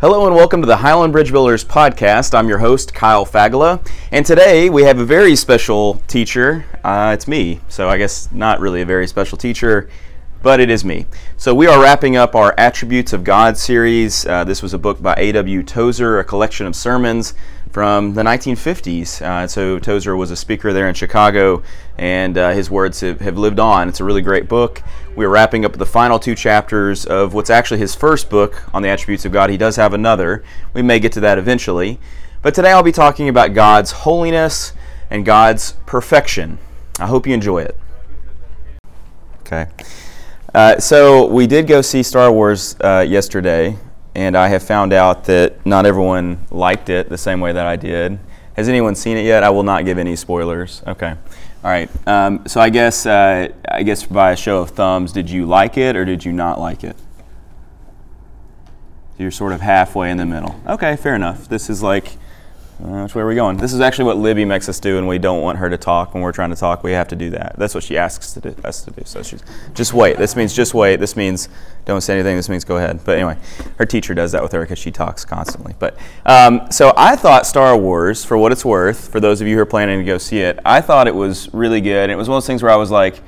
Hello and welcome to the Highland Bridge Builders podcast. I'm your host, Kyle Fagala, and today we have a very special teacher. Uh, it's me, so I guess not really a very special teacher, but it is me. So we are wrapping up our Attributes of God series. Uh, this was a book by A.W. Tozer, a collection of sermons from the 1950s. Uh, so Tozer was a speaker there in Chicago, and uh, his words have, have, lived on. It's a really great book. We're wrapping up the final two chapters of what's actually his first book on the attributes of God. He does have another. We may get to that eventually. But today I'll be talking about God's holiness and God's perfection. I hope you enjoy it. Okay. Uh, so we did go see Star Wars uh, yesterday and I have found out that not everyone liked it the same way that I did. Has anyone seen it yet? I will not give any spoilers. Okay. All right. Um, so I guess uh, I guess by a show of thumbs, did you like it or did you not like it? You're sort of halfway in the middle. Okay, fair enough. This is like uh, which way are we going? This is actually what Libby makes us do, and we don't want her to talk. When we're trying to talk, we have to do that. That's what she asks to do, us to do. So she's just wait. This means just wait. This means don't say anything. This means go ahead. But anyway, her teacher does that with her because she talks constantly. But um, so I thought Star Wars, for what it's worth, for those of you who are planning to go see it, I thought it was really good. It was one of those things where I was like,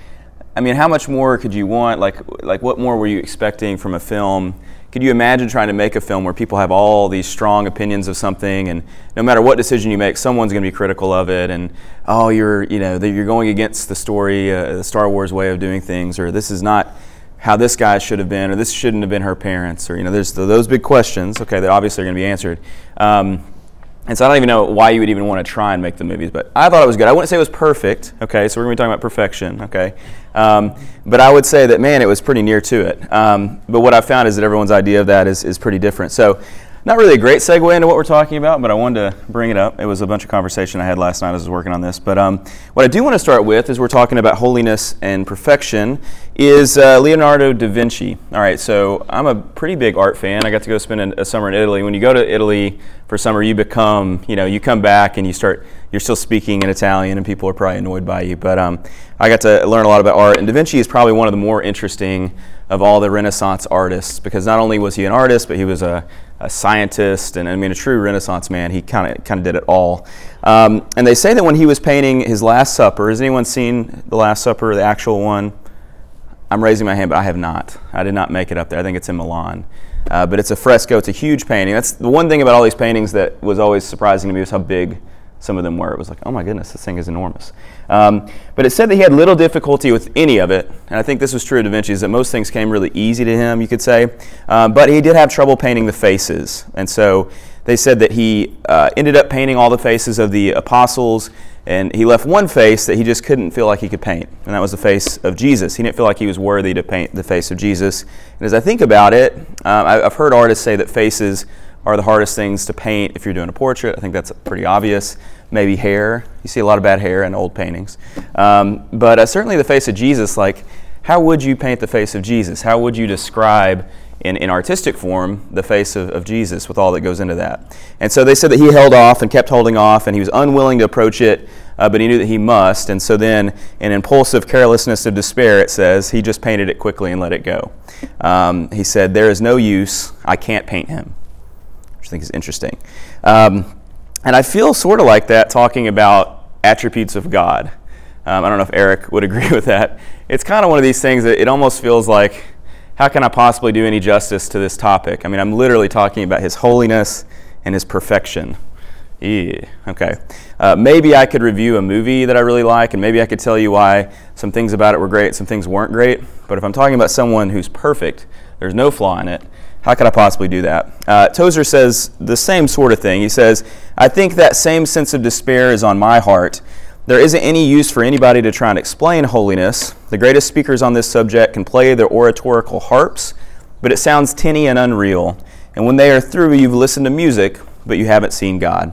I mean, how much more could you want? Like, like what more were you expecting from a film? Could you imagine trying to make a film where people have all these strong opinions of something, and no matter what decision you make, someone's going to be critical of it, and oh, you're you know you're going against the story, uh, the Star Wars way of doing things, or this is not how this guy should have been, or this shouldn't have been her parents, or you know, there's the, those big questions. Okay, that obviously are going to be answered. Um, and so I don't even know why you would even want to try and make the movies, but I thought it was good. I wouldn't say it was perfect, okay? So we're going to be talking about perfection, okay? Um, but I would say that, man, it was pretty near to it. Um, but what I've found is that everyone's idea of that is, is pretty different. So not really a great segue into what we're talking about, but I wanted to bring it up. It was a bunch of conversation I had last night as I was working on this. But um, what I do want to start with is we're talking about holiness and perfection is uh, Leonardo da Vinci. All right, so I'm a pretty big art fan. I got to go spend a summer in Italy. When you go to Italy for summer, you become, you know, you come back and you start, you're still speaking in Italian, and people are probably annoyed by you. But um, I got to learn a lot about art, and Da Vinci is probably one of the more interesting of all the Renaissance artists because not only was he an artist, but he was a, a scientist and I mean a true Renaissance man. He kind of kind of did it all. Um, and they say that when he was painting his Last Supper, has anyone seen the Last Supper, the actual one? I'm raising my hand, but I have not. I did not make it up there. I think it's in Milan. Uh, but it's a fresco. It's a huge painting. That's the one thing about all these paintings that was always surprising to me was how big some of them were. It was like, oh my goodness, this thing is enormous. Um, but it said that he had little difficulty with any of it, and I think this was true of Da Vinci, is that most things came really easy to him, you could say. Um, but he did have trouble painting the faces, and so they said that he uh, ended up painting all the faces of the apostles, and he left one face that he just couldn't feel like he could paint, and that was the face of Jesus. He didn't feel like he was worthy to paint the face of Jesus. And as I think about it, um, I've heard artists say that faces are the hardest things to paint if you're doing a portrait. I think that's pretty obvious. Maybe hair. You see a lot of bad hair in old paintings. Um, but uh, certainly the face of Jesus, like, how would you paint the face of Jesus? How would you describe in, in artistic form the face of, of Jesus with all that goes into that? And so they said that he held off and kept holding off, and he was unwilling to approach it, uh, but he knew that he must. And so then, in impulsive carelessness of despair, it says, he just painted it quickly and let it go. Um, he said, There is no use. I can't paint him think is interesting. Um, and I feel sort of like that talking about attributes of God. Um, I don't know if Eric would agree with that. It's kind of one of these things that it almost feels like, how can I possibly do any justice to this topic? I mean, I'm literally talking about His holiness and His perfection. Yeah, okay. Uh, maybe I could review a movie that I really like, and maybe I could tell you why some things about it were great, some things weren't great. But if I'm talking about someone who's perfect, there's no flaw in it, how could I possibly do that? Uh, Tozer says the same sort of thing. He says, I think that same sense of despair is on my heart. There isn't any use for anybody to try and explain holiness. The greatest speakers on this subject can play their oratorical harps, but it sounds tinny and unreal. And when they are through, you've listened to music, but you haven't seen God.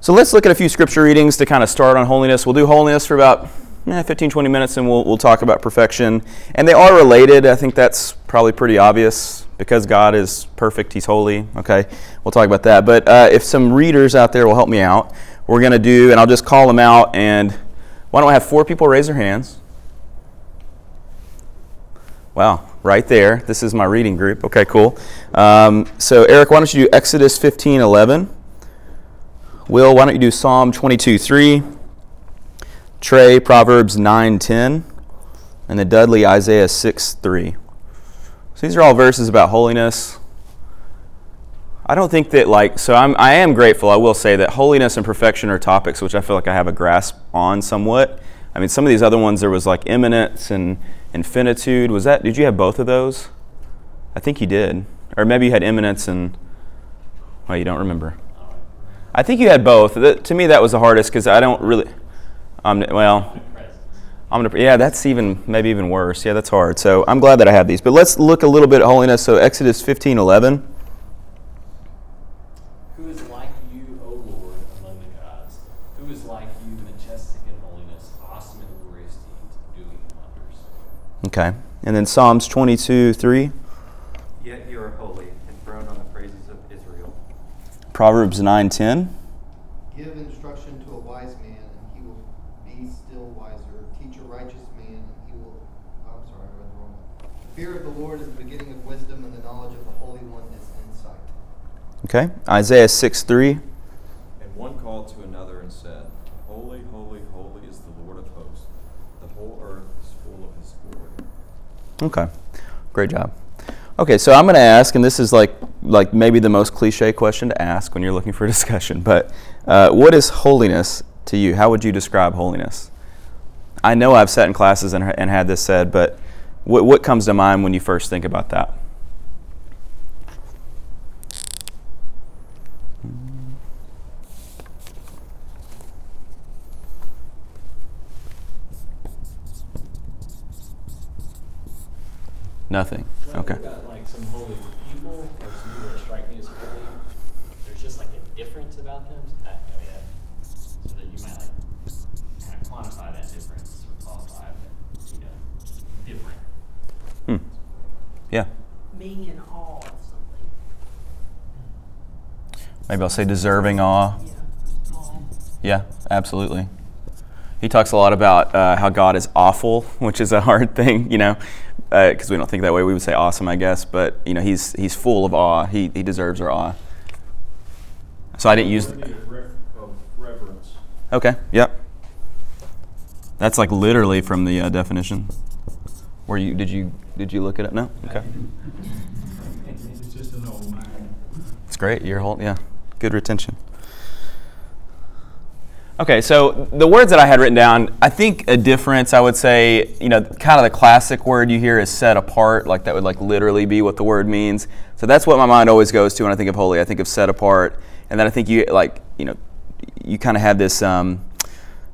So let's look at a few scripture readings to kind of start on holiness. We'll do holiness for about eh, 15, 20 minutes, and we'll, we'll talk about perfection. And they are related. I think that's probably pretty obvious because God is perfect, He's holy. Okay, we'll talk about that. But uh, if some readers out there will help me out, we're going to do, and I'll just call them out. And why don't I have four people raise their hands? Wow, right there. This is my reading group. Okay, cool. Um, so, Eric, why don't you do Exodus 15 11? Will, why don't you do Psalm 22 3? Trey, Proverbs 9:10, And the Dudley, Isaiah 6 3. So, these are all verses about holiness. I don't think that like so I'm I am grateful. I will say that holiness and perfection are topics which I feel like I have a grasp on somewhat. I mean, some of these other ones there was like immanence and infinitude. Was that did you have both of those? I think you did, or maybe you had immanence and well, you don't remember. I think you had both. to me, that was the hardest because I don't really. Um, well, I'm gonna. Yeah, that's even maybe even worse. Yeah, that's hard. So I'm glad that I have these. But let's look a little bit at holiness. So Exodus 15:11. Okay. And then Psalms 22, 3. Yet you are holy, enthroned on the praises of Israel. Proverbs 9, 10. Give instruction to a wise man, and he will be still wiser. Teach a righteous man, and he will. Oh, I'm sorry, I read the wrong one. The fear of the Lord is the beginning of wisdom, and the knowledge of the Holy One is insight. Okay. Isaiah 6, 3. And one called to another and said, Holy, holy, holy is the Lord of hosts. The whole earth is full of his glory. Okay, great job. Okay, so I'm going to ask, and this is like like maybe the most cliche question to ask when you're looking for a discussion. But uh, what is holiness to you? How would you describe holiness? I know I've sat in classes and, and had this said, but what, what comes to mind when you first think about that? Nothing. Okay. Got, like some holy people, or some people that strike me as holy. There's just like a difference about them. That, oh yeah. So that you might like kind of quantify that difference or qualify that, you know, different. Hmm. Yeah. Being in awe of something. Maybe I'll say deserving awe. Yeah. Awe. Yeah, absolutely. He talks a lot about uh, how God is awful, which is a hard thing, you know, because uh, we don't think that way. We would say awesome, I guess, but you know, he's he's full of awe. He he deserves our awe. So I didn't use. reverence. Okay. Yep. That's like literally from the uh, definition. Where you did you did you look at it? No. Okay. It's an old mind. It's great. You're holding. Yeah. Good retention. Okay, so the words that I had written down, I think a difference, I would say, you know, kind of the classic word you hear is set apart, like that would like literally be what the word means. So that's what my mind always goes to when I think of holy. I think of set apart, and then I think you like, you know, you kind of have this um,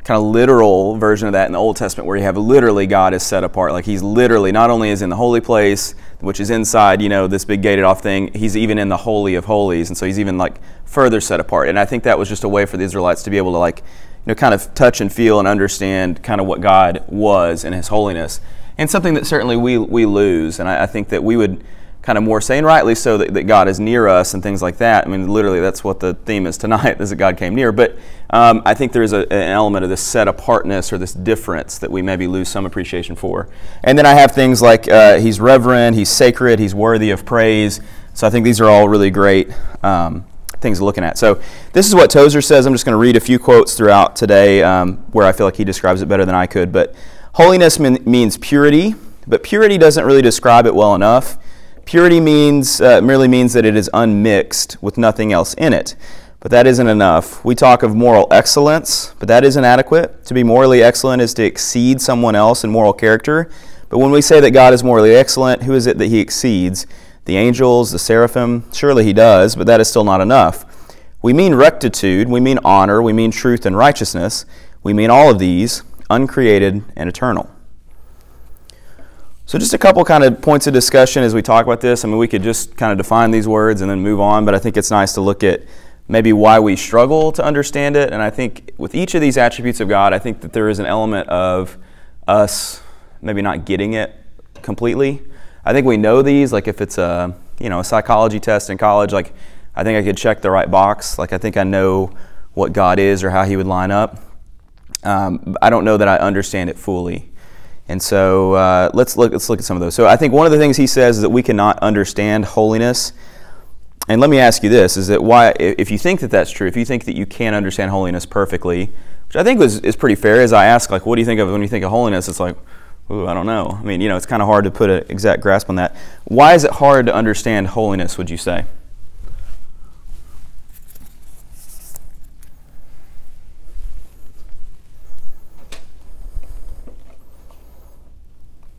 kind of literal version of that in the Old Testament where you have literally God is set apart. Like he's literally not only is in the holy place, which is inside, you know, this big gated off thing, he's even in the holy of holies. And so he's even like further set apart. And I think that was just a way for the Israelites to be able to like, you know, kind of touch and feel and understand kind of what God was and his holiness. And something that certainly we, we lose. And I, I think that we would kind of more saying rightly so that, that God is near us and things like that. I mean, literally, that's what the theme is tonight, is that God came near. But um, I think there is a, an element of this set apartness or this difference that we maybe lose some appreciation for. And then I have things like uh, He's reverend, He's sacred, He's worthy of praise. So I think these are all really great um, things looking at. So this is what Tozer says. I'm just going to read a few quotes throughout today um, where I feel like he describes it better than I could. But holiness mean, means purity, but purity doesn't really describe it well enough. Purity means uh, merely means that it is unmixed with nothing else in it. But that isn't enough. We talk of moral excellence, but that isn't adequate. To be morally excellent is to exceed someone else in moral character. But when we say that God is morally excellent, who is it that he exceeds? The angels, the seraphim? Surely he does, but that is still not enough. We mean rectitude, we mean honor, we mean truth and righteousness. We mean all of these, uncreated and eternal. So, just a couple kind of points of discussion as we talk about this. I mean, we could just kind of define these words and then move on, but I think it's nice to look at maybe why we struggle to understand it. And I think with each of these attributes of God, I think that there is an element of us maybe not getting it completely. I think we know these, like if it's a you know a psychology test in college, like I think I could check the right box. Like I think I know what God is or how He would line up. Um, I don't know that I understand it fully. And so uh, let's look. Let's look at some of those. So I think one of the things he says is that we cannot understand holiness. And let me ask you this: Is that why, if you think that that's true, if you think that you can understand holiness perfectly, which I think was is pretty fair, as I ask, like, what do you think of when you think of holiness? It's like, ooh, I don't know. I mean, you know, it's kind of hard to put an exact grasp on that. Why is it hard to understand holiness? Would you say?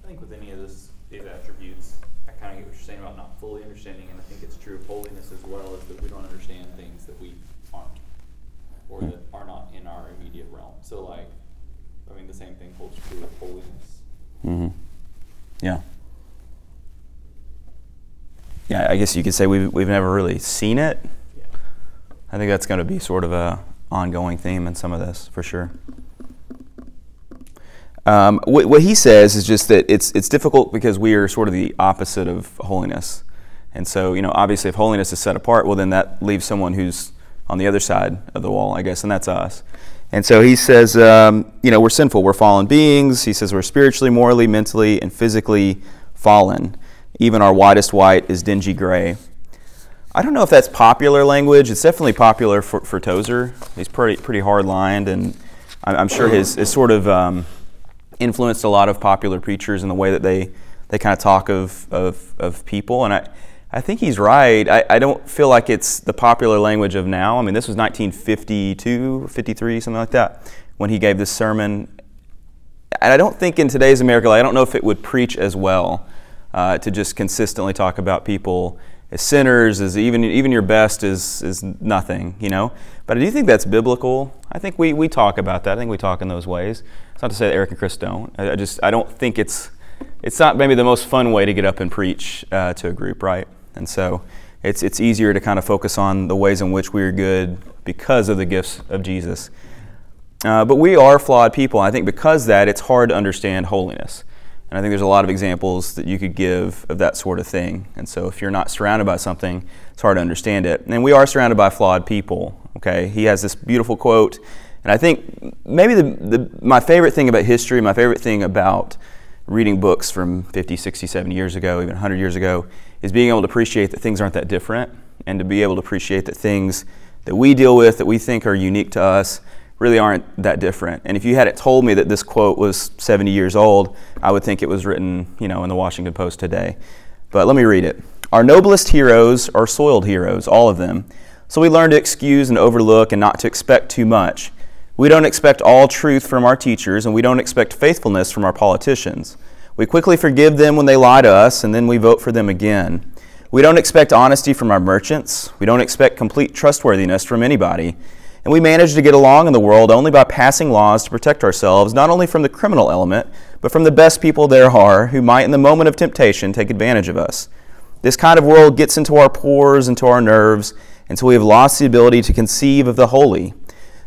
I think with any of this, these attributes, I kind of get what you're saying about not fully understanding, and I think it's true of holiness as well, is that we don't understand things that we aren't, or that are not in our immediate realm. So, like, I mean, the same thing holds true of holiness. Mm-hmm. Yeah. Yeah, I guess you could say we've, we've never really seen it. Yeah. I think that's going to be sort of a ongoing theme in some of this, for sure. Um, what, what he says is just that it's it's difficult because we are sort of the opposite of holiness, and so you know obviously if holiness is set apart, well then that leaves someone who's on the other side of the wall, I guess, and that's us. And so he says, um, you know, we're sinful, we're fallen beings. He says we're spiritually, morally, mentally, and physically fallen. Even our whitest white is dingy gray. I don't know if that's popular language. It's definitely popular for, for Tozer. He's pretty pretty hard lined, and I'm, I'm sure his, sort of um, influenced a lot of popular preachers in the way that they, they kind of talk of, of, of people. And I, I think he's right. I, I don't feel like it's the popular language of now. I mean, this was 1952, 53, something like that, when he gave this sermon. And I don't think in today's America, I don't know if it would preach as well uh, to just consistently talk about people as sinners, as even even your best is is nothing, you know. But I do think that's biblical. I think we, we talk about that. I think we talk in those ways. It's not to say that Eric and Chris don't. I, I just I don't think it's it's not maybe the most fun way to get up and preach uh, to a group, right? And so it's it's easier to kind of focus on the ways in which we are good because of the gifts of Jesus. Uh, but we are flawed people. I think because that, it's hard to understand holiness. And I think there's a lot of examples that you could give of that sort of thing. And so if you're not surrounded by something, it's hard to understand it. And we are surrounded by flawed people. Okay, he has this beautiful quote, and I think maybe the, the my favorite thing about history, my favorite thing about reading books from 50, 60, 70 years ago, even 100 years ago, is being able to appreciate that things aren't that different, and to be able to appreciate that things that we deal with, that we think are unique to us, really aren't that different. And if you had it told me that this quote was 70 years old, I would think it was written, you know, in the Washington Post today. But let me read it. Our noblest heroes are soiled heroes, all of them. So we learn to excuse and overlook and not to expect too much. We don't expect all truth from our teachers, and we don't expect faithfulness from our politicians. We quickly forgive them when they lie to us, and then we vote for them again. We don't expect honesty from our merchants. We don't expect complete trustworthiness from anybody. And we manage to get along in the world only by passing laws to protect ourselves, not only from the criminal element, but from the best people there are who might, in the moment of temptation, take advantage of us. This kind of world gets into our pores, into our nerves, until we have lost the ability to conceive of the holy.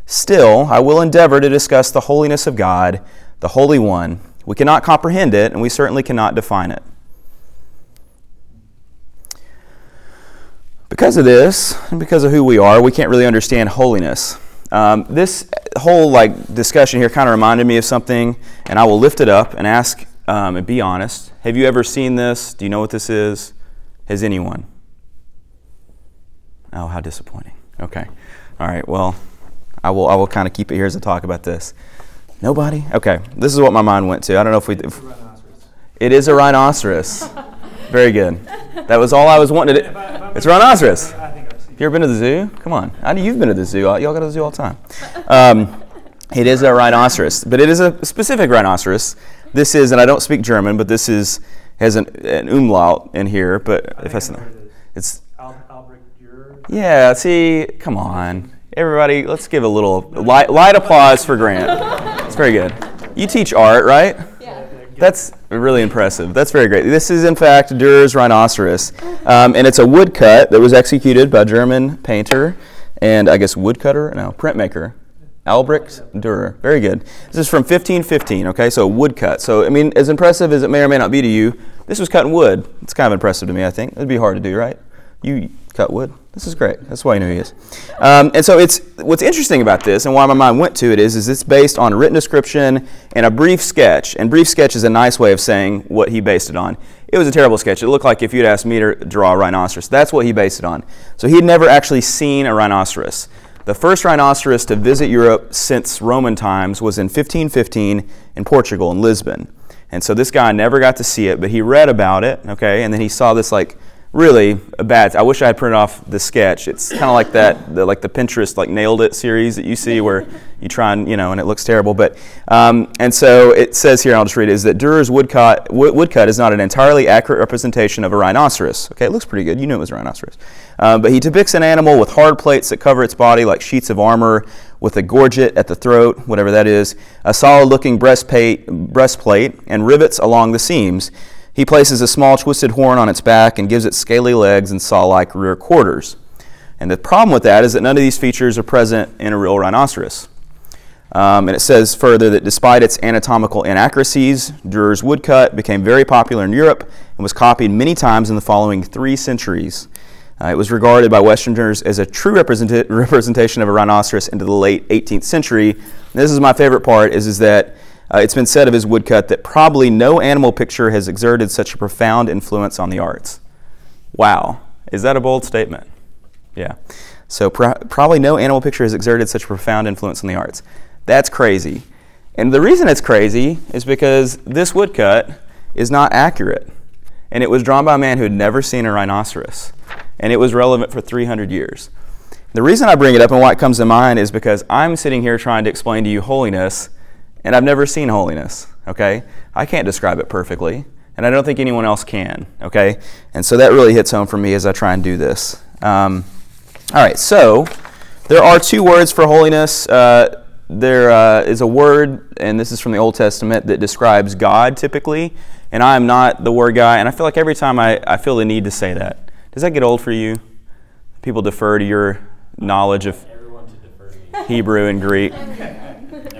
Still, I will endeavor to discuss the holiness of God, the Holy One. We cannot comprehend it, and we certainly cannot define it. Because of this, and because of who we are, we can't really understand holiness. Um, this whole like discussion here kind of reminded me of something, and I will lift it up and ask um, and be honest. Have you ever seen this? Do you know what this is? Has anyone? Oh, how disappointing. Okay. All right. Well, I will. I will kind of keep it here as I talk about this. Nobody. Okay. This is what my mind went to. I don't know if we. If, it is a rhinoceros. Very good. That was all I was wanting to do. It's a rhinoceros. Have you ever been to the zoo? Come on. I know you've been to the zoo. Y'all go to the zoo all the time. Um, it is a rhinoceros, but it is a specific rhinoceros. This is, and I don't speak German, but this is has an, an umlaut in here. But if that's not, it's yeah. See, come on, everybody. Let's give a little light, light applause for Grant. It's very good. You teach art, right? Yeah. That's really impressive. That's very great. This is, in fact, Dürer's rhinoceros, um, and it's a woodcut that was executed by a German painter and I guess woodcutter, no, printmaker, Albrecht Dürer. Very good. This is from 1515. Okay, so woodcut. So I mean, as impressive as it may or may not be to you, this was cut in wood. It's kind of impressive to me. I think it'd be hard to do, right? You cut wood. This is great. That's why I know he is. Um, and so it's what's interesting about this, and why my mind went to it is, is it's based on a written description and a brief sketch. And brief sketch is a nice way of saying what he based it on. It was a terrible sketch. It looked like if you'd asked me to draw a rhinoceros. That's what he based it on. So he had never actually seen a rhinoceros. The first rhinoceros to visit Europe since Roman times was in 1515 in Portugal, in Lisbon. And so this guy never got to see it, but he read about it, okay, and then he saw this like really a bad. I wish I had printed off the sketch. It's kind of like that, the, like the Pinterest like nailed it series that you see where you try and you know and it looks terrible. But um, and so it says here, I'll just read it: is that Dürer's woodcut wood, woodcut is not an entirely accurate representation of a rhinoceros. Okay, it looks pretty good. You knew it was a rhinoceros, uh, but he depicts an animal with hard plates that cover its body like sheets of armor, with a gorget at the throat, whatever that is, a solid-looking breastplate, breastplate, and rivets along the seams. He places a small twisted horn on its back and gives it scaly legs and saw like rear quarters. And the problem with that is that none of these features are present in a real rhinoceros. Um, and it says further that despite its anatomical inaccuracies, Dürer's woodcut became very popular in Europe and was copied many times in the following three centuries. Uh, it was regarded by Westerners as a true representa- representation of a rhinoceros into the late 18th century. And this is my favorite part: is, is that uh, it's been said of his woodcut that probably no animal picture has exerted such a profound influence on the arts. Wow. Is that a bold statement? Yeah. So, pro- probably no animal picture has exerted such a profound influence on the arts. That's crazy. And the reason it's crazy is because this woodcut is not accurate. And it was drawn by a man who had never seen a rhinoceros. And it was relevant for 300 years. The reason I bring it up and why it comes to mind is because I'm sitting here trying to explain to you holiness and I've never seen holiness, okay? I can't describe it perfectly, and I don't think anyone else can, okay? And so that really hits home for me as I try and do this. Um, all right, so there are two words for holiness. Uh, there uh, is a word, and this is from the Old Testament, that describes God typically, and I am not the word guy, and I feel like every time I, I feel the need to say that. Does that get old for you? People defer to your knowledge of Everyone to defer to me. Hebrew and Greek.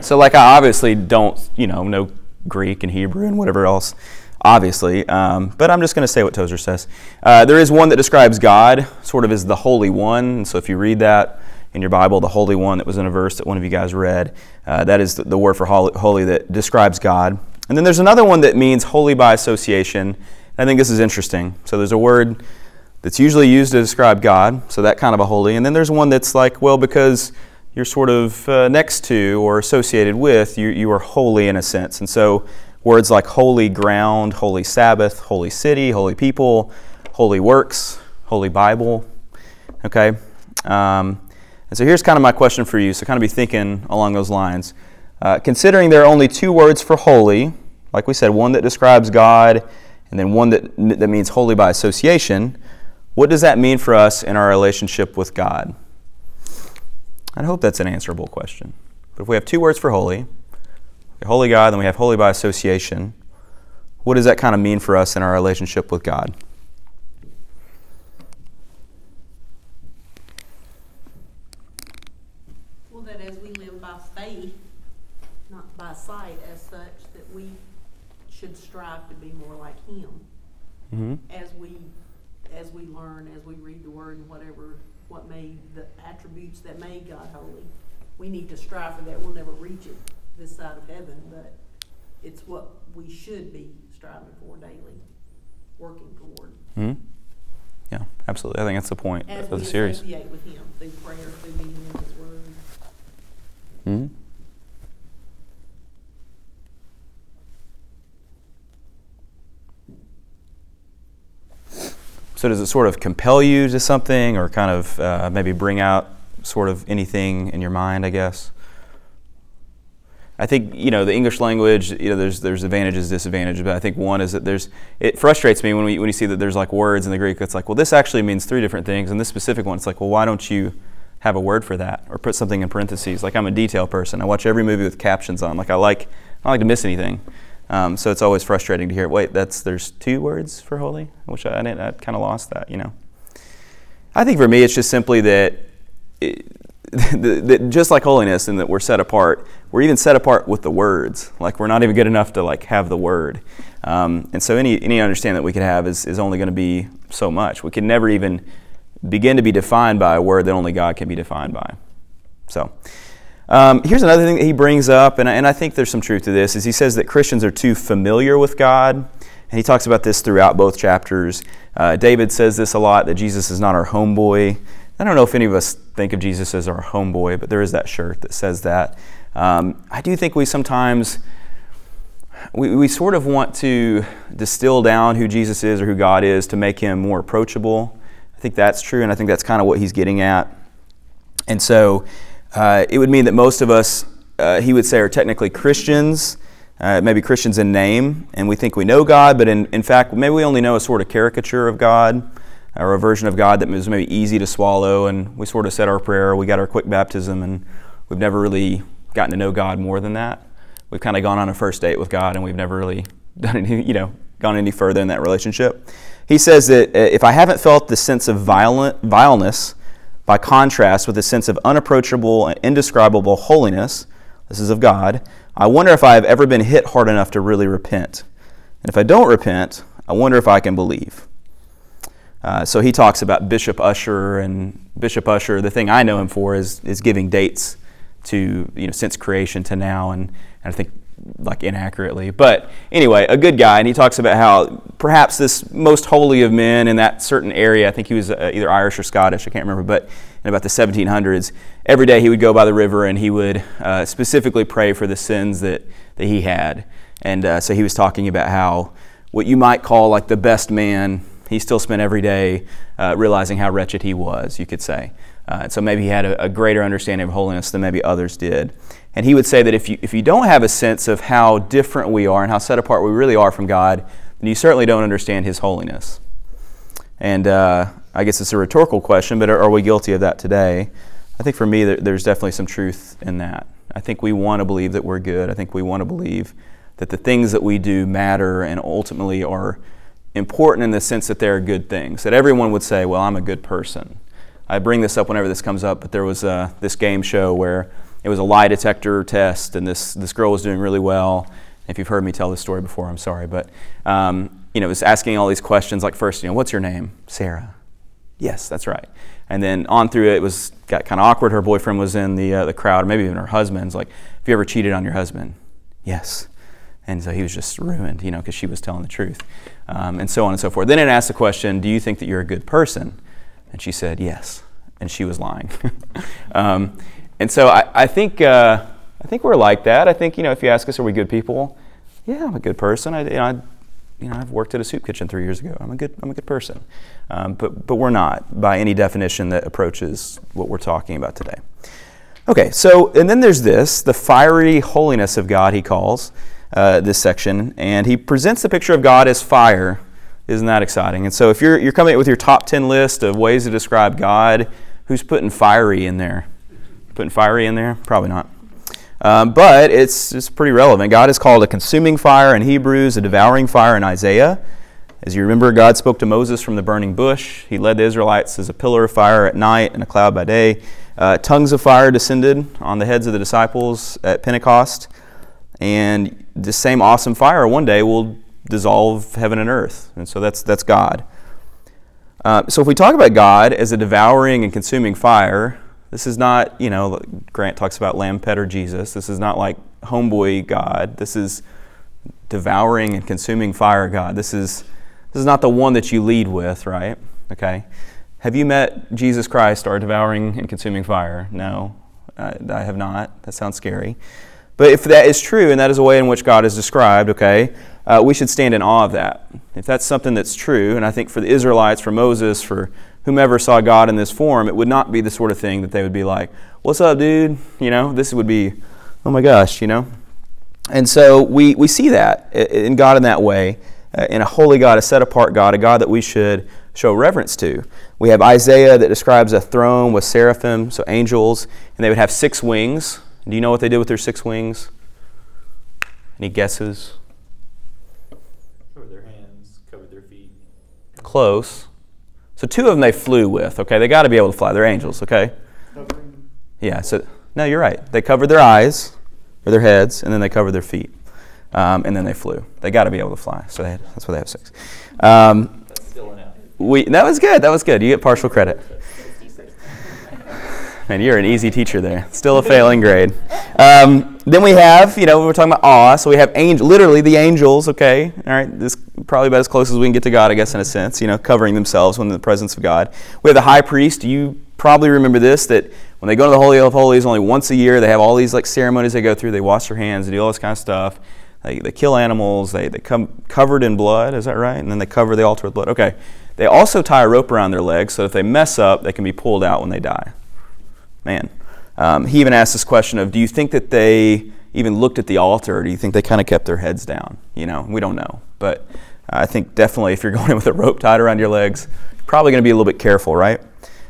So, like, I obviously don't, you know, know Greek and Hebrew and whatever else, obviously. Um, but I'm just going to say what Tozer says. Uh, there is one that describes God sort of as the Holy One. So, if you read that in your Bible, the Holy One that was in a verse that one of you guys read, uh, that is the, word for holy that describes God. And then there's another one that means holy by association. I think this is interesting. So, there's a word that's usually used to describe God, so that kind of a holy. And then there's one that's like, well, because you're sort of uh, next to or associated with, you, you are holy in a sense. And so words like holy ground, holy Sabbath, holy city, holy people, holy works, holy Bible. Okay? Um, and so here's kind of my question for you. So kind of be thinking along those lines. Uh, considering there are only two words for holy, like we said, one that describes God and then one that, that means holy by association, what does that mean for us in our relationship with God? I hope that's an answerable question. But if we have two words for holy, holy God, then we have holy by association, what does that kind of mean for us in our relationship with God? Well, that as we live by faith, not by sight as such, that we should strive to be more like Him. Mm-hmm. As we, as we learn, as we read the Word and whatever, what made, the attributes that made God holy. We need to strive for that. We'll never reach it this side of heaven, but it's what we should be striving for daily, working toward. hmm Yeah, absolutely. I think that's the point As of we the series. associate with Him through prayer, through being in His Word. hmm So does it sort of compel you to something, or kind of uh, maybe bring out sort of anything in your mind? I guess. I think you know the English language. You know, there's there's advantages, disadvantages, but I think one is that there's. It frustrates me when we when you see that there's like words in the Greek that's like, well, this actually means three different things, and this specific one, it's like, well, why don't you have a word for that, or put something in parentheses? Like I'm a detail person. I watch every movie with captions on. Like I like I don't like to miss anything. Um, so it's always frustrating to hear. Wait, that's there's two words for holy, I, I didn't. I kind of lost that. You know. I think for me, it's just simply that. It, that just like holiness and that we're set apart we're even set apart with the words like we're not even good enough to like have the word um, and so any any understanding that we could have is, is only going to be so much we can never even begin to be defined by a word that only God can be defined by. So, um, here's another thing that he brings up, and I, and I think there's some truth to this, is he says that Christians are too familiar with God, and he talks about this throughout both chapters. Uh, David says this a lot, that Jesus is not our homeboy. I don't know if any of us think of Jesus as our homeboy, but there is that shirt that says that. Um, I do think we sometimes we, we sort of want to distill down who Jesus is or who God is to make him more approachable. I think that's true, and I think that's kind of what he's getting at. And so uh, it would mean that most of us, uh, he would say, are technically Christians, uh, maybe Christians in name, and we think we know God, but in, in fact, maybe we only know a sort of caricature of God or a version of God that was maybe easy to swallow, and we sort of said our prayer, we got our quick baptism, and we've never really gotten to know God more than that. We've kind of gone on a first date with God, and we've never really done any, you know, gone any further in that relationship. He says that uh, if I haven't felt the sense of violent, vileness by contrast with a sense of unapproachable and indescribable holiness, this is of God, I wonder if I have ever been hit hard enough to really repent. And if I don't repent, I wonder if I can believe. Uh, so he talks about Bishop Ussher, and Bishop Ussher, the thing I know him for is, is giving dates to, you know, since creation to now, and, and I think like inaccurately. But anyway, a good guy, and he talks about how perhaps this most holy of men in that certain area, I think he was uh, either Irish or Scottish, I can't remember, but in about the 1700s, every day he would go by the river and he would uh, specifically pray for the sins that, that he had. And uh, so he was talking about how what you might call like the best man he still spent every day uh, realizing how wretched he was, you could say. Uh, so maybe he had a, a, greater understanding of holiness than maybe others did. And he would say that if you, if you don't have a sense of how different we are and how set apart we really are from God, then you certainly don't understand his holiness. And uh, I guess it's a rhetorical question, but are, are, we guilty of that today? I think for me, there, there's definitely some truth in that. I think we want to believe that we're good. I think we want to believe that the things that we do matter and ultimately are important in the sense that they're good things. That everyone would say, well, I'm a good person. I bring this up whenever this comes up, but there was uh, this game show where it was a lie detector test, and this, this girl was doing really well. If you've heard me tell this story before, I'm sorry, but um, you know, it was asking all these questions. Like first, you know, what's your name? Sarah. Yes, that's right. And then on through it, it was got kind of awkward. Her boyfriend was in the uh, the crowd, or maybe even her husband's. Like, have you ever cheated on your husband? Yes. And so he was just ruined, you know, because she was telling the truth, um, and so on and so forth. Then it asked the question, Do you think that you're a good person? And she said, Yes. And she was lying. um, and so I, I think, uh, I think we're like that. I think, you know, if you ask us, Are we good people? Yeah, I'm a good person. I, you know, I, you know, I've worked at a soup kitchen three years ago. I'm a good, I'm a good person. Um, but, but we're not by any definition that approaches what we're talking about today. Okay, so, and then there's this the fiery holiness of God, he calls uh, this section, and he presents the picture of God as fire. Isn't that exciting? And so, if you're, you're coming up with your top 10 list of ways to describe God, who's putting fiery in there? Putting fiery in there? Probably not. Um, but it's, it's pretty relevant. God is called a consuming fire in Hebrews, a devouring fire in Isaiah. As you remember, God spoke to Moses from the burning bush. He led the Israelites as a pillar of fire at night and a cloud by day. Uh, tongues of fire descended on the heads of the disciples at Pentecost. And the same awesome fire one day will dissolve heaven and earth. And so that's, that's God. Uh, so if we talk about God as a devouring and consuming fire, this is not, you know, Grant talks about Lampeter Jesus. This is not like homeboy God. This is devouring and consuming fire God. This is, this is not the one that you lead with, right? Okay. Have you met Jesus Christ, our devouring and consuming fire? No, I, I have not. That sounds scary. But if that is true, and that is a way in which God is described, okay, uh, we should stand in awe of that. If that's something that's true, and I think for the Israelites, for Moses, for whomever saw God in this form, it would not be the sort of thing that they would be like, What's up, dude? You know, this would be, Oh my gosh, you know? And so we, we see that in God in that way, uh, in a holy God, a set apart God, a God that we should show reverence to. We have Isaiah that describes a throne with seraphim, so angels, and they would have six wings. Do you know what they did with their six wings? Any guesses? Covered their hands, covered their feet. Close. So two of them they flew with. Okay, they got to be able to fly. They're angels. Okay. Yeah. So no, you're right. They covered their eyes or their heads, and then they covered their feet, um, and then they flew. They got to be able to fly. So had, that's why they have six. Um, That's still inadequate. we that was good. That was good. You get partial credit. Man, you're an easy teacher there. Still a failing grade. Um, then we have, you know, we're talking about awe. So we have angel, literally the angels. Okay, all right. This is probably about as close as we can get to God, I guess, in a sense. You know, covering themselves when in the presence of God. We have the high priest. You probably remember this that when they go to the holy of holies only once a year, they have all these like ceremonies they go through. They wash their hands, they do all this kind of stuff. They, they kill animals. They they come covered in blood. Is that right? And then they cover the altar with blood. Okay. They also tie a rope around their legs so if they mess up, they can be pulled out when they die. Man. Um, he even asked this question of, do you think that they even looked at the altar, or do you think they kind of kept their heads down? You know, we don't know. But I think definitely if you're going in with a rope tied around your legs, you're probably going to be a little bit careful, right?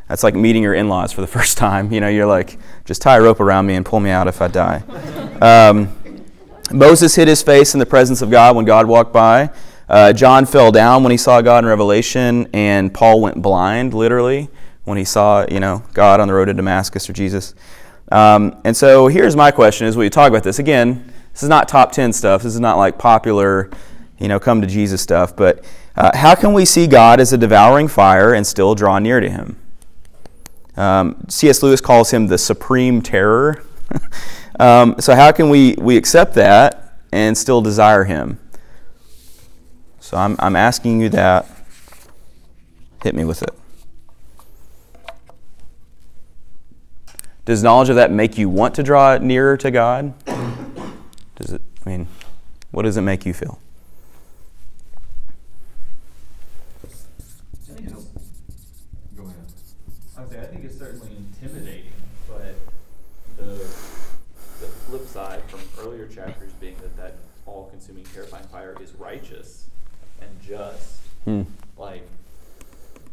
That's like meeting your in-laws for the first time. You know, you're like, just tie a rope around me and pull me out if I die. Um, Moses hid his face in the presence of God when God walked by. Uh, John fell down when he saw God in Revelation, and Paul went blind, literally, when he saw, you know, God on the road to Damascus or Jesus. Um, and so here's my question: as we talk about this again, this is not top ten stuff. This is not like popular, you know, come to Jesus stuff. But uh, how can we see God as a devouring fire and still draw near to Him? Um, C.S. Lewis calls him the supreme terror. um, so how can we we accept that and still desire Him? So I'm I'm asking you that. Hit me with it. Does knowledge of that make you want to draw nearer to God? Does it, I mean, what does it make you feel? I think it's, go ahead. I say I think it's certainly intimidating, but the the flip side from earlier chapters being that that all-consuming, terrifying fire is righteous and just. Hmm. Like,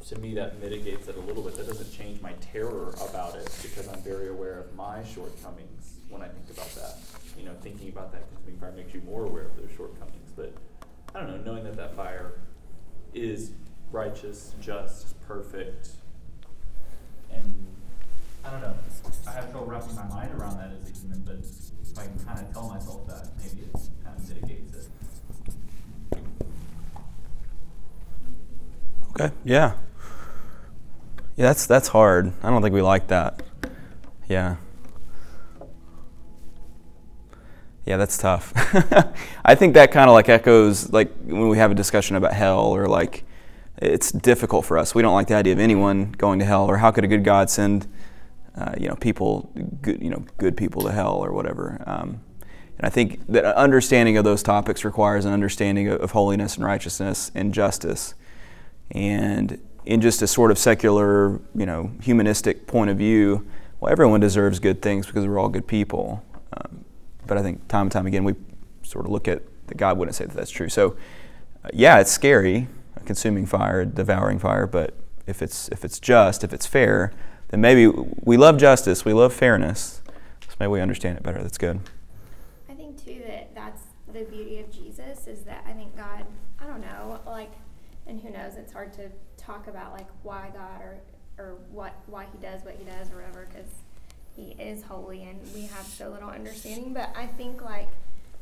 to me, that mitigates it a little bit. That doesn't change my terror about it because I'm very aware of my shortcomings when I think about that. You know, thinking about that consuming fire makes you more aware of those shortcomings. But I don't know, knowing that that fire is righteous, just, perfect, and I don't know. I have trouble wrapping my mind around that as a human, but if I can kind of tell myself that, maybe it kind of mitigates it. Okay. Yeah. Yeah, that's that's hard. I don't think we like that. Yeah. Yeah, that's tough. I think that kind of like echoes like when we have a discussion about hell or like it's difficult for us. We don't like the idea of anyone going to hell or how could a good God send uh, you know people good you know good people to hell or whatever. Um, and I think that understanding of those topics requires an understanding of, of holiness and righteousness and justice. And in just a sort of secular, you know, humanistic point of view, well, everyone deserves good things because we're all good people. Um, but I think time and time again we sort of look at that God wouldn't say that that's true. So, uh, yeah, it's scary, a consuming fire, a devouring fire. But if it's if it's just, if it's fair, then maybe we love justice, we love fairness. So maybe we understand it better. That's good. I think too that that's the beauty of Jesus is that I think God, I don't know, like, and who knows, it's hard to talk about like why God or or what why He does what He does or whatever because He is holy and we have so little understanding. But I think like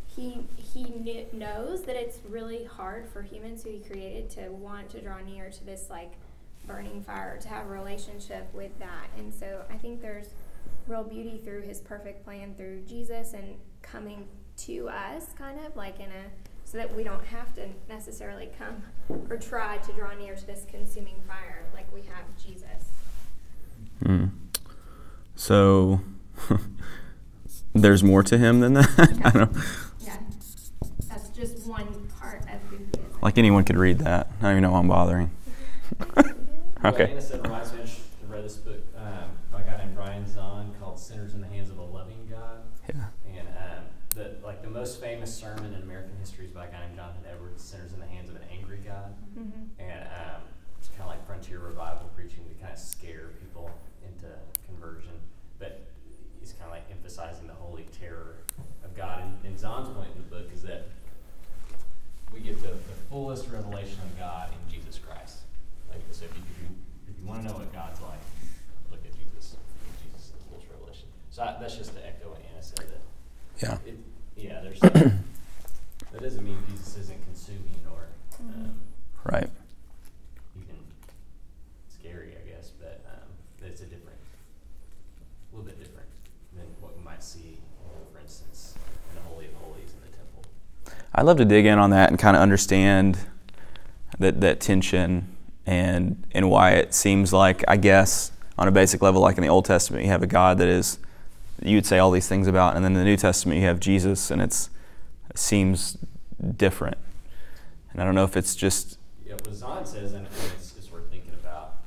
He He kn- knows that it's really hard for humans who He created to want to draw near to this like burning fire to have a relationship with that. And so I think there's real beauty through his perfect plan through Jesus and coming to us kind of like in a so that we don't have to necessarily come or try to draw near to this consuming fire like we have Jesus. Mm. So there's more to him than that. I don't. Yeah. That's just one part of who he is. Like anyone could read that. I don't even know why I'm bothering. Okay. Well, Innocent reminds me, I read this book um, by a guy named Brian Zahnd called "Sinners in the Hands of a Loving God," Yeah. and um, the like the most famous sermon in American history is by a guy named Jonathan Edwards, "Sinners in the Hands of an Angry God," mm-hmm. and um, it's kind of like frontier revival preaching to kind of scare people into conversion, but he's kind of like emphasizing the holy terror of God. And, and Zahnd's point in the book is that we get the, the fullest revelation of God in Jesus Christ. Like so if you, if you, if you want to know what God's like, look at Jesus. Jesus is the fullest revelation. So I, that's just to echo what Anna said. That Yeah. it, yeah, there's that doesn't mean Jesus isn't consuming or um, Right. you can a little bit different than what we might see, you know, for instance, in the Holy of Holies in the temple. I'd love to dig in on that and kind of understand that, that tension and and why it seems like I guess on a basic level, like in the Old Testament, you have a God that is you'd say all these things about, and then in the New Testament you have Jesus, and it's it seems different. And I don't know if it's just Yeah, what Zahnd says, and it's, it's worth thinking about,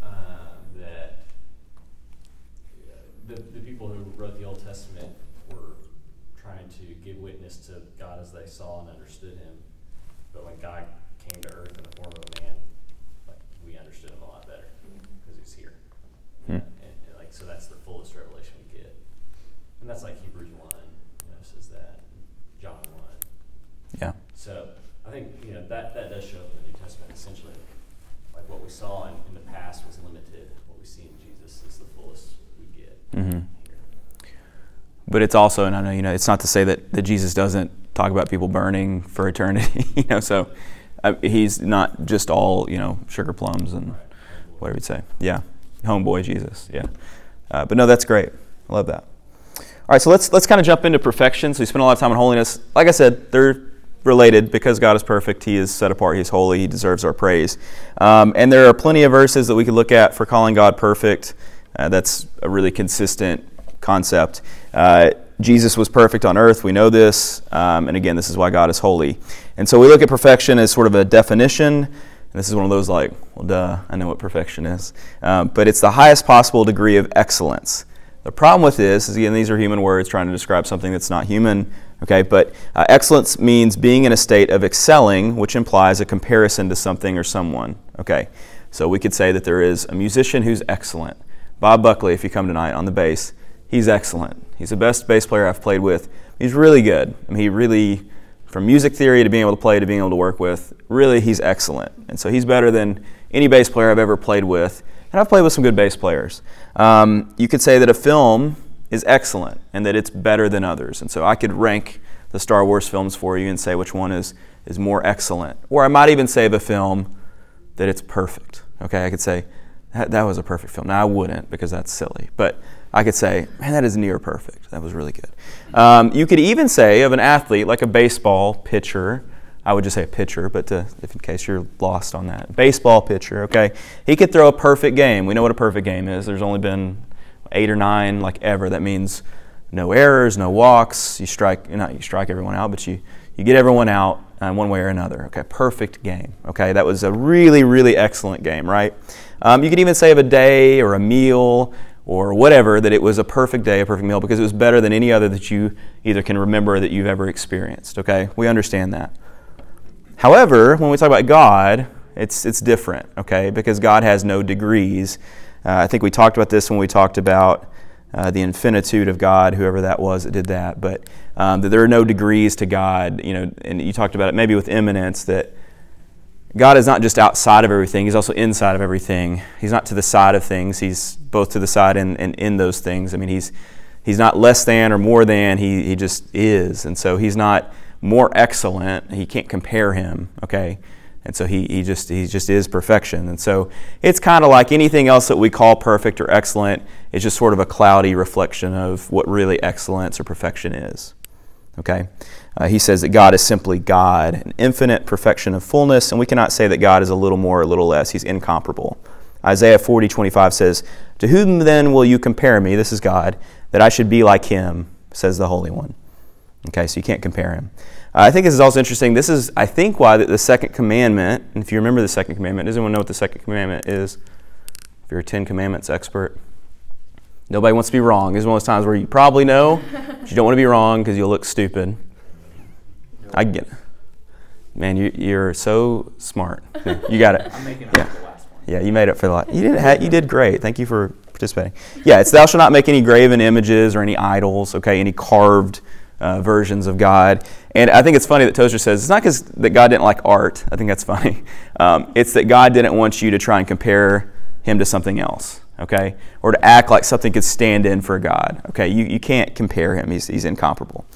um, that uh, the, the people who wrote the Old Testament were trying to give witness to God as they saw and understood Him. But when God came to earth in the form of a man, like we understood Him a lot better because He's here. Hmm. And, and like so, that's the fullest revelation we get, and that's like Hebrews one, you know, says that, John one. yeah. So I think you know that that does show up in the New Testament. Essentially, like what we saw in, in the past was limited. What we see in Jesus is the fullest we get hmm. But it's also, and I know you know, it's not to say that, that Jesus doesn't talk about people burning for eternity. you know, so uh, he's not just all you know sugar plums and whatever you'd say. Yeah, homeboy Jesus. Yeah, uh, but no, that's great. I love that. All right, so let's let's kind of jump into perfection. So we spend a lot of time on holiness. Like I said, they're related because God is perfect. He is set apart. He's holy. He deserves our praise. Um, and there are plenty of verses that we could look at for calling God perfect. Uh, that's a really consistent concept. Uh, Jesus was perfect on earth. We know this. Um, and again, this is why God is holy. And so we look at perfection as sort of a definition. And this is one of those like, well, duh, I know what perfection is. Um, but it's the highest possible degree of excellence. The problem with this is, again, these are human words trying to describe something that's not human. Okay, but uh, excellence means being in a state of excelling, which implies a comparison to something or someone. Okay, so we could say that there is a musician who's excellent. Bob Buckley, if you come tonight on the bass, he's excellent. He's the best bass player I've played with. He's really good. I mean, he really, from music theory to being able to play to being able to work with, really, he's excellent. And so he's better than any bass player I've ever played with. And I've played with some good bass players. Um, you could say that a film is excellent and that it's better than others. And so I could rank the Star Wars films for you and say which one is, is more excellent. Or I might even say a film that it's perfect. Okay, I could say that, that was a perfect film. Now I wouldn't because that's silly. But I could say, man, that is near perfect. That was really good. Um, you could even say of an athlete, like a baseball pitcher, I would just say a pitcher, but to, if in case you're lost on that, baseball pitcher, okay, he could throw a perfect game. We know what a perfect game is. There's only been eight or nine, like ever. That means no errors, no walks. You strike, not you strike everyone out, but you you get everyone out uh, one way or another. Okay, perfect game. Okay, that was a really, really excellent game, right? Um, you could even say of a day or a meal or whatever that it was a perfect day, a perfect meal, because it was better than any other that you either can remember that you've ever experienced. Okay, we understand that. However, when we talk about God, it's it's different. Okay, because God has no degrees. Uh, I think we talked about this when we talked about uh, the infinitude of God, whoever that was that did that. But um, that there are no degrees to God. You know, and you talked about it maybe with immanence that God is not just outside of everything; He's also inside of everything. He's not to the side of things; He's both to the side and, and in those things. I mean, He's He's not less than or more than. He He just is, and so He's not more excellent. He can't compare Him. Okay. And so he, he just he just is perfection. And so it's kind of like anything else that we call perfect or excellent. It's just sort of a cloudy reflection of what really excellence or perfection is. Okay? Uh, he says that God is simply God, an infinite perfection of fullness, and we cannot say that God is a little more or a little less. He's incomparable. Isaiah 40, 25 says, To whom then will you compare me? This is God, that I should be like him, says the Holy One. Okay, so you can't compare him. Uh, I think this is also interesting. This is, I think, why the, the second commandment, and if you remember the second commandment, does anyone know what the second commandment is? If you're a Ten Commandments expert, nobody wants to be wrong. This is one of those times where you probably know, but you don't want to be wrong because you'll look stupid. I get it. Man, you, you're so smart. You got it. I'm making Yeah. up the last one. Yeah, you made it for the lot. You did. Ha- you did great. Thank you for participating. Yeah, it's thou shalt not make any graven images or any idols. Okay, any carved uh, versions of God. And I think it's funny that Tozer says it's not because that God didn't like art. I think that's funny. Um, it's that God didn't want you to try and compare Him to something else. Okay, or to act like something could stand in for God. Okay, you, you can't compare Him. He's He's incomparable.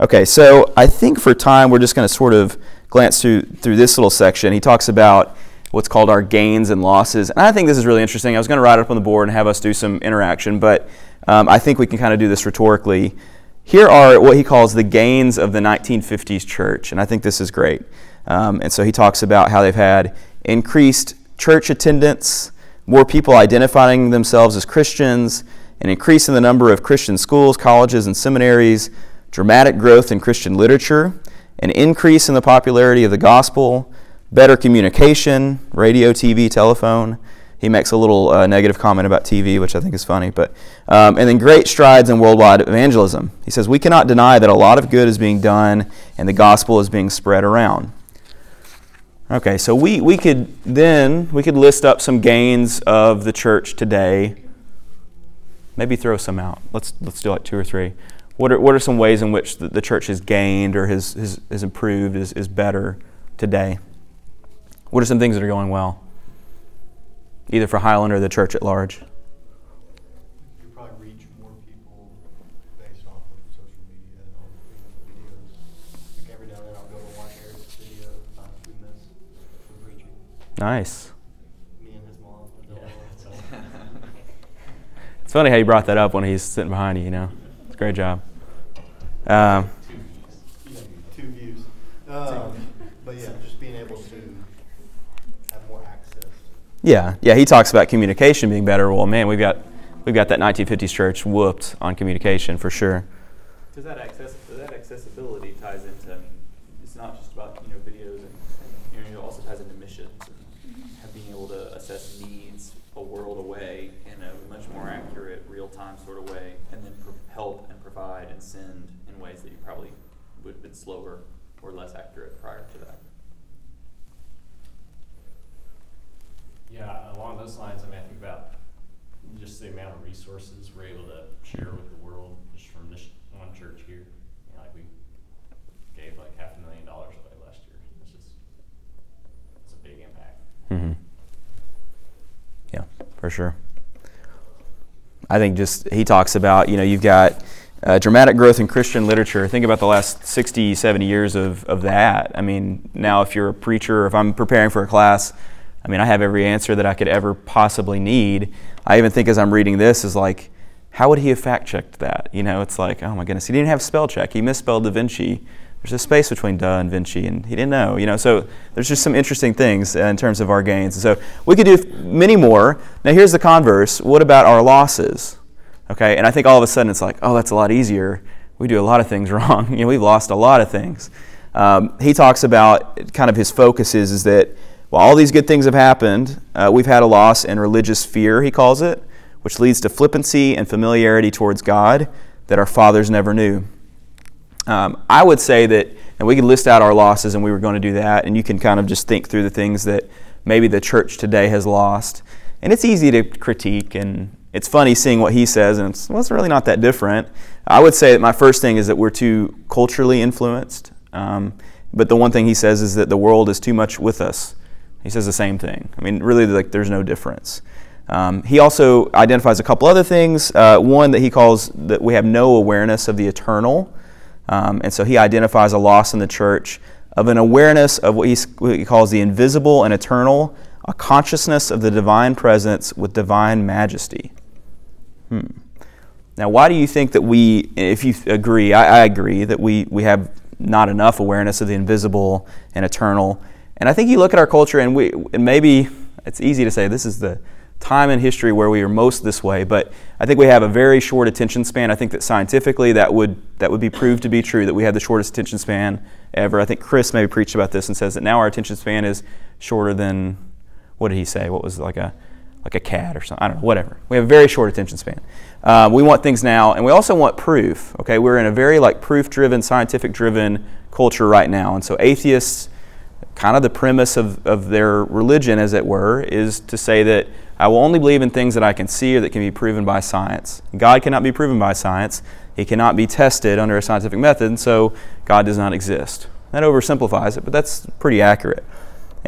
Okay, so I think for time we're just going to sort of glance through through this little section. He talks about what's called our gains and losses. And I think this is really interesting. I was going to write it up on the board and have us do some interaction, but um, I think we can kind of do this rhetorically. Here are what he calls the gains of the 1950s church, and I think this is great. Um, and so he talks about how they've had increased church attendance, more people identifying themselves as Christians, an increase in the number of Christian schools, colleges, and seminaries, dramatic growth in Christian literature, an increase in the popularity of the gospel, better communication, radio, TV, telephone. He makes a little uh, negative comment about TV, which I think is funny, but um, and then great strides in worldwide evangelism. He says we cannot deny that a lot of good is being done and the gospel is being spread around. Okay, so we, we could then we could list up some gains of the church today. Maybe throw some out. Let's let's do like two or three. What are, what are some ways in which the, the church has gained or has, has, has improved, is, is better today? What are some things that are going well? Either for Highland or the church at large? Nice. Me and his mom. Yeah, all that's that. It's funny how you brought that up when he's sitting behind you, you know? It's a great job. Um, Yeah, two views. Um, but yeah, just being able to have more access. yeah, yeah, he talks about communication being better. Well, man, we've got, we've got that 1950s church whooped on communication for sure. Does that access, that accessibility ties into, I mean, it's not just about, you know, videos and, and you know, it also ties into missions and have being able to assess needs a world away in a much more accurate, real-time sort of way, and then pro- help and provide and send in ways that you probably would have been slower or less accurate prior to that. Yeah, along those lines, I mean, I think about just the amount of resources we're able to share with the world just from this one church here. You know, like we gave like half a million dollars away last year. It's just, it's a big impact. Mm-hmm. Yeah, for sure. I think just he talks about, you know, you've got uh, dramatic growth in Christian literature. Think about the last 60, 70 years of, of that. I mean, now if you're a preacher, if I'm preparing for a class, I mean, I have every answer that I could ever possibly need. I even think as I'm reading this is like, how would he have fact checked that? You know, it's like, oh my goodness, he didn't have spell check. He misspelled Da Vinci. There's a space between da and Vinci, and he didn't know. You know, so there's just some interesting things uh, in terms of our gains. And so we could do many more. Now here's the converse. What about our losses? Okay, and I think all of a sudden it's like, oh, that's a lot easier. We do a lot of things wrong. You know, we've lost a lot of things. Um, he talks about kind of his focus is, is that while all these good things have happened, uh, we've had a loss in religious fear, he calls it, which leads to flippancy and familiarity towards God that our fathers never knew. Um, I would say that, and we could list out our losses, and we were going to do that, and you can kind of just think through the things that maybe the church today has lost. And it's easy to critique, and it's funny seeing what he says, and it's, well, it's really not that different. I would say that my first thing is that we're too culturally influenced. Um, but the one thing he says is that the world is too much with us. He says the same thing. I mean, really, like there's no difference. Um, he also identifies a couple other things. Uh, one that he calls that we have no awareness of the eternal, um, and so he identifies a loss in the church of an awareness of what, what he calls the invisible and eternal, a consciousness of the divine presence with divine majesty. Hmm. Now, why do you think that we, if you agree, I, I agree that we, we have not enough awareness of the invisible and eternal? And I think you look at our culture, and we, and maybe it's easy to say this is the time in history where we are most this way, but I think we have a very short attention span. I think that scientifically that would that would be proved to be true that we have the shortest attention span ever. I think Chris maybe preached about this and says that now our attention span is shorter than what did he say? What was like a like a cat or something? I don't know. Whatever. We have a very short attention span. Uh, we want things now, and we also want proof. Okay, we're in a very like proof-driven, scientific-driven culture right now, and so atheists kind of the premise of, of their religion, as it were, is to say that I will only believe in things that I can see or that can be proven by science. God cannot be proven by science. He cannot be tested under a scientific method, and so God does not exist. That oversimplifies it, but that's pretty accurate.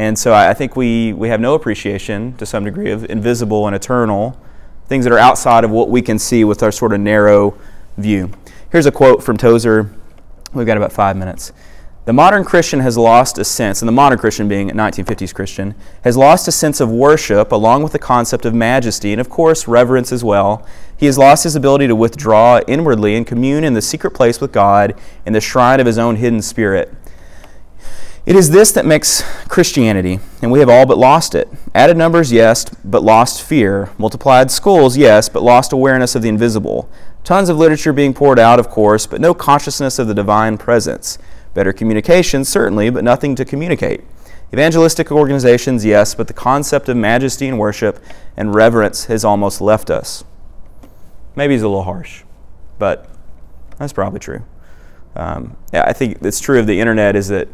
And so I think we, we have no appreciation to some degree of invisible and eternal, things that are outside of what we can see with our sort of narrow view. Here's a quote from Tozer. We've got about five minutes. The modern Christian has lost a sense, and the modern Christian being a 1950s Christian, has lost a sense of worship along with the concept of majesty and, of course, reverence as well. He has lost his ability to withdraw inwardly and commune in the secret place with God in the shrine of his own hidden spirit. It is this that makes Christianity, and we have all but lost it. Added numbers, yes, but lost fear. Multiplied schools, yes, but lost awareness of the invisible. Tons of literature being poured out, of course, but no consciousness of the divine presence. Better communication, certainly, but nothing to communicate. Evangelistic organizations, yes, but the concept of majesty and worship and reverence has almost left us. Maybe he's a little harsh, but that's probably true. Um, yeah, I think it's true of the internet is that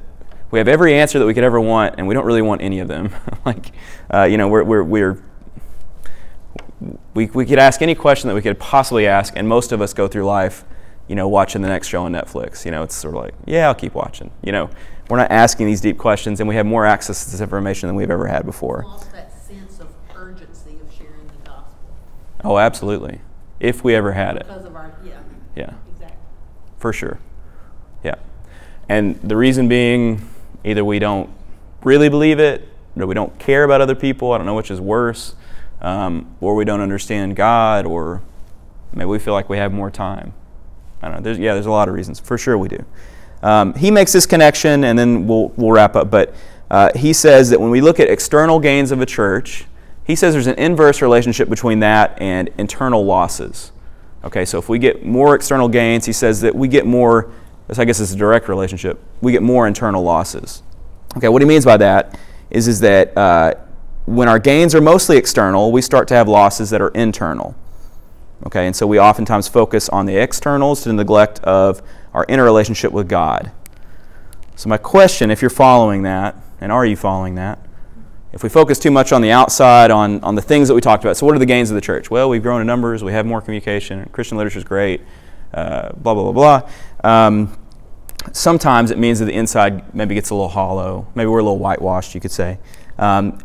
we have every answer that we could ever want, and we don't really want any of them. like, uh, you know, we're, we're, we're we, we could ask any question that we could possibly ask, and most of us go through life, you know, watching the next show on Netflix. You know, it's sort of like, yeah, I'll keep watching. You know, we're not asking these deep questions, and we have more access to this information than we've ever had before. Lost that sense of urgency of sharing the gospel Oh, absolutely. If we ever had it. because of our, yeah, Yeah, exactly. for sure. Yeah. And the reason being either we don't really believe it, or we don't care about other people. I don't know which is worse. Um, or we don't understand God, or maybe we feel like we have more time. I don't know. There's, yeah, there's a lot of reasons. For sure we do. Um, he makes this connection, and then we'll, we'll wrap up. But uh, he says that when we look at external gains of a church, he says there's an inverse relationship between that and internal losses. Okay, so if we get more external gains, he says that we get more, this I guess is a direct relationship, we get more internal losses. Okay, what he means by that is, is that uh, when our gains are mostly external, we start to have losses that are internal. Okay, and so we oftentimes focus on the externals to the neglect of our inner relationship with God. So, my question, if you're following that, and are you following that? If we focus too much on the outside, on, on the things that we talked about, so what are the gains of the church? Well, we've grown in numbers, we have more communication, Christian literature is great, uh, blah, blah, blah, blah. Um, sometimes it means that the inside maybe gets a little hollow. Maybe we're a little whitewashed, you could say. Um,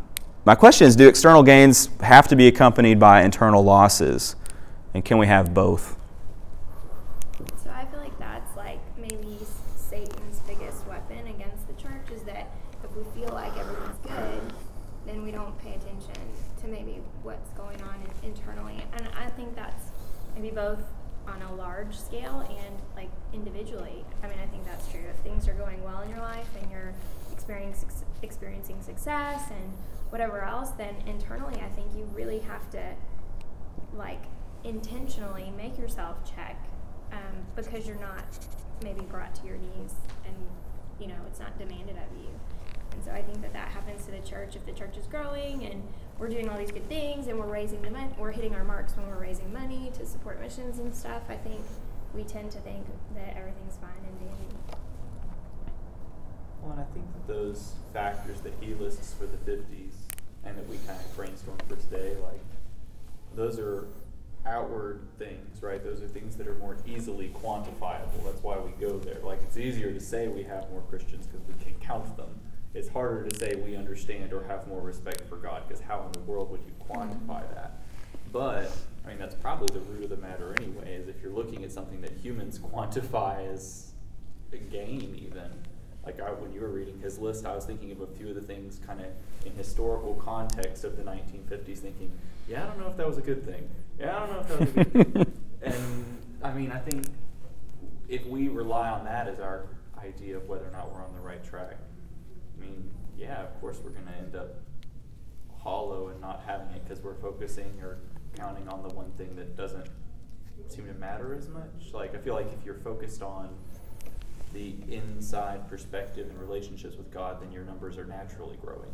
my question is do external gains have to be accompanied by internal losses? And can we have both? So I feel like that's like maybe Satan's biggest weapon against the church is that if we feel like everything's good, then we don't pay attention to maybe what's going on in- internally. And I think that's maybe both on a large scale and like individually. I mean, I think that's true. If things are going well in your life and you're experiencing experiencing success and whatever else, then internally, I think you really have to like intentionally make yourself check um, because you're not maybe brought to your knees and you know it's not demanded of you. And so i think that that happens to the church. If the church is growing and we're doing all these good things and we're raising the money we're hitting our marks when we're raising money to support missions and stuff i think we tend to think that everything's fine and dandy Well, and I think that those factors that he lists for the 50s and that we kind of brainstormed for today, like, those are outward things, right? Those are things that are more easily quantifiable. That's why we go there. Like, it's easier to say we have more Christians because we can count them. It's harder to say we understand or have more respect for God because how in the world would you quantify mm-hmm. that? But, I mean, that's probably the root of the matter anyway, is if you're looking at something that humans quantify as a gain, even. Like I, when you were reading his list, I was thinking of a few of the things kind of in historical context of the 1950s, thinking, yeah, I don't know if that was a good thing. Yeah, I don't know if that was a good thing. and I mean, I think if we rely on that as our idea of whether or not we're on the right track, I mean, yeah, of course we're going to end up hollow and not having it because we're focusing or counting on the one thing that doesn't seem to matter as much. Like, I feel like if you're focused on the inside perspective and relationships with God, then your numbers are naturally growing.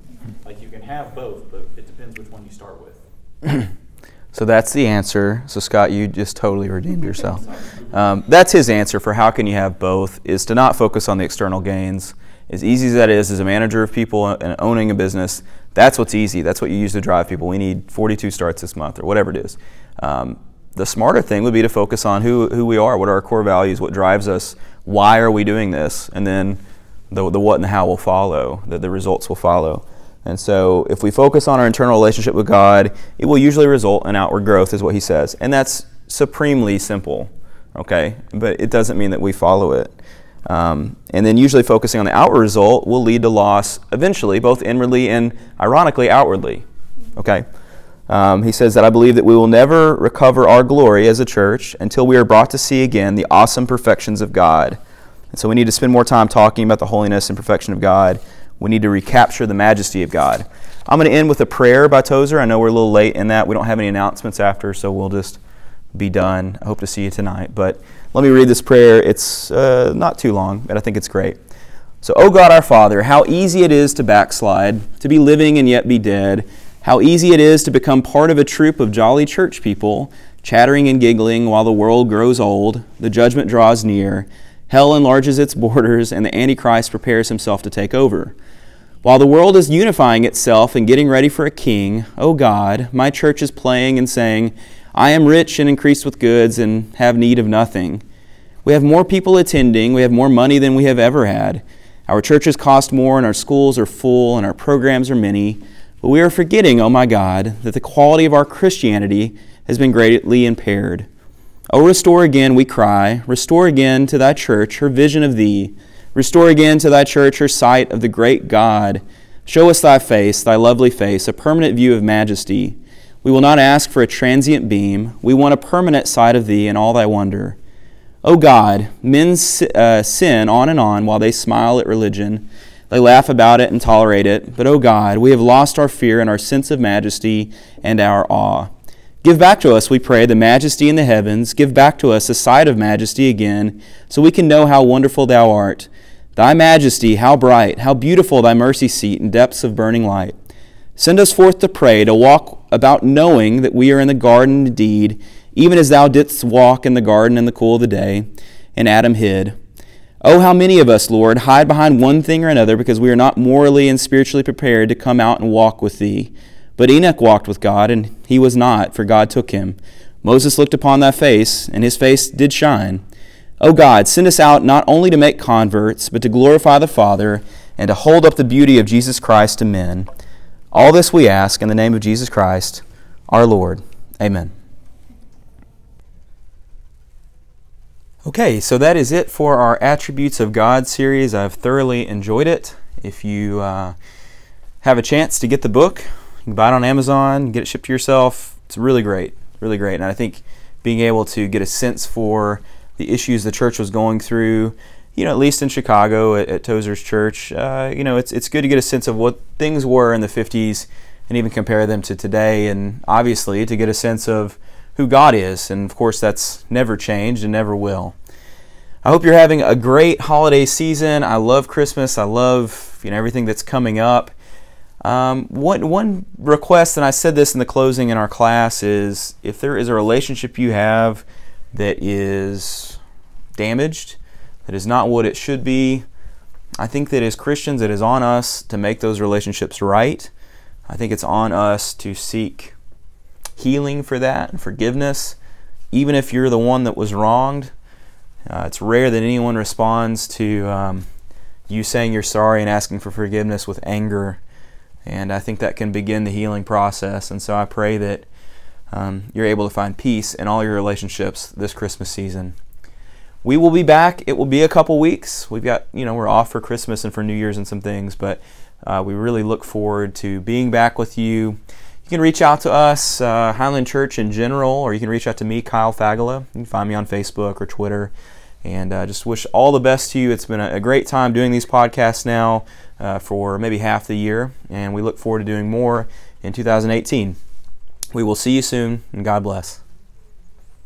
Like, you can have both, but it depends which one you start with. So that's the answer. So Scott, you just totally redeemed yourself. Um, that's his answer for how can you have both is to not focus on the external gains. As easy as that is, as a manager of people and owning a business, that's what's easy. That's what you use to drive people. We need 42 starts this month or whatever it is. Um, the smarter thing would be to focus on who, who we are, what are our core values, what drives us, why are we doing this, and then the, the what and the how will follow, the, the results will follow. And so, if we focus on our internal relationship with God, it will usually result in outward growth, is what he says. And that's supremely simple, okay? But it doesn't mean that we follow it. Um, and then usually focusing on the outward result will lead to loss eventually, both inwardly and ironically outwardly. Okay? Um, he says that I believe that we will never recover our glory as a church until we are brought to see again the awesome perfections of God. And so we need to spend more time talking about the holiness and perfection of God. We need to recapture the majesty of God. I'm going to end with a prayer by Tozer. I know we're a little late in that. We don't have any announcements after, so we'll just be done. I hope to see you tonight. But let me read this prayer. It's uh, not too long, but I think it's great. So, O God our Father, how easy it is to backslide, to be living and yet be dead. How easy it is to become part of a troop of jolly church people, chattering and giggling while the world grows old, the judgment draws near, hell enlarges its borders, and the Antichrist prepares himself to take over. While the world is unifying itself and getting ready for a king, O God, my church is playing and saying, I am rich and increased with goods and have need of nothing. We have more people attending, we have more money than we have ever had. Our churches cost more, and our schools are full, and our programs are many. But we are forgetting, oh my God, that the quality of our Christianity has been greatly impaired. Oh, restore again, we cry. Restore again to thy church her vision of thee. Restore again to thy church her sight of the great God. Show us thy face, thy lovely face, a permanent view of majesty. We will not ask for a transient beam. We want a permanent sight of Thee and all Thy wonder. O God, men uh, sin on and on while they smile at religion. They laugh about it and tolerate it. But, O God, we have lost our fear and our sense of majesty and our awe. Give back to us, we pray, the majesty in the heavens. Give back to us a sight of majesty again, so we can know how wonderful Thou art. Thy majesty, how bright, how beautiful Thy mercy seat in depths of burning light. Send us forth to pray, to walk about knowing that we are in the garden indeed, even as thou didst walk in the garden in the cool of the day, and Adam hid. Oh, how many of us, Lord, hide behind one thing or another because we are not morally and spiritually prepared to come out and walk with thee. But Enoch walked with God, and he was not, for God took him. Moses looked upon thy face, and his face did shine. O God, send us out not only to make converts, but to glorify the Father, and to hold up the beauty of Jesus Christ to men. All this we ask in the name of Jesus Christ, our Lord. Amen. Okay, so that is it for our Attributes of God series. I've thoroughly enjoyed it. If you uh, have a chance to get the book, you can buy it on Amazon, get it shipped to yourself. It's really great, really great. And I think being able to get a sense for the issues the church was going through, you know, at least in Chicago at, at Tozer's Church, uh, you know, it's, it's good to get a sense of what things were in the 50s and even compare them to today. And obviously to get a sense of who God is. And of course, that's never changed and never will. I hope you're having a great holiday season. I love Christmas. I love you know everything that's coming up. Um, one one request, and I said this in the closing in our class, is if there is a relationship you have that is damaged, that is not what it should be. I think that as Christians, it is on us to make those relationships right. I think it's on us to seek healing for that and forgiveness, even if you're the one that was wronged. Uh, it's rare that anyone responds to um, you saying you're sorry and asking for forgiveness with anger. And I think that can begin the healing process. And so I pray that um, you're able to find peace in all your relationships this Christmas season we will be back. It will be a couple weeks. We've got, you know, we're off for Christmas and for New Year's and some things, but uh, we really look forward to being back with you. You can reach out to us, uh, Highland Church in general, or you can reach out to me, Kyle Fagala. You can find me on Facebook or Twitter. And uh, just wish all the best to you. It's been a, a great time doing these podcasts now uh, for maybe half the year, and we look forward to doing more in 2018. We will see you soon, and God bless.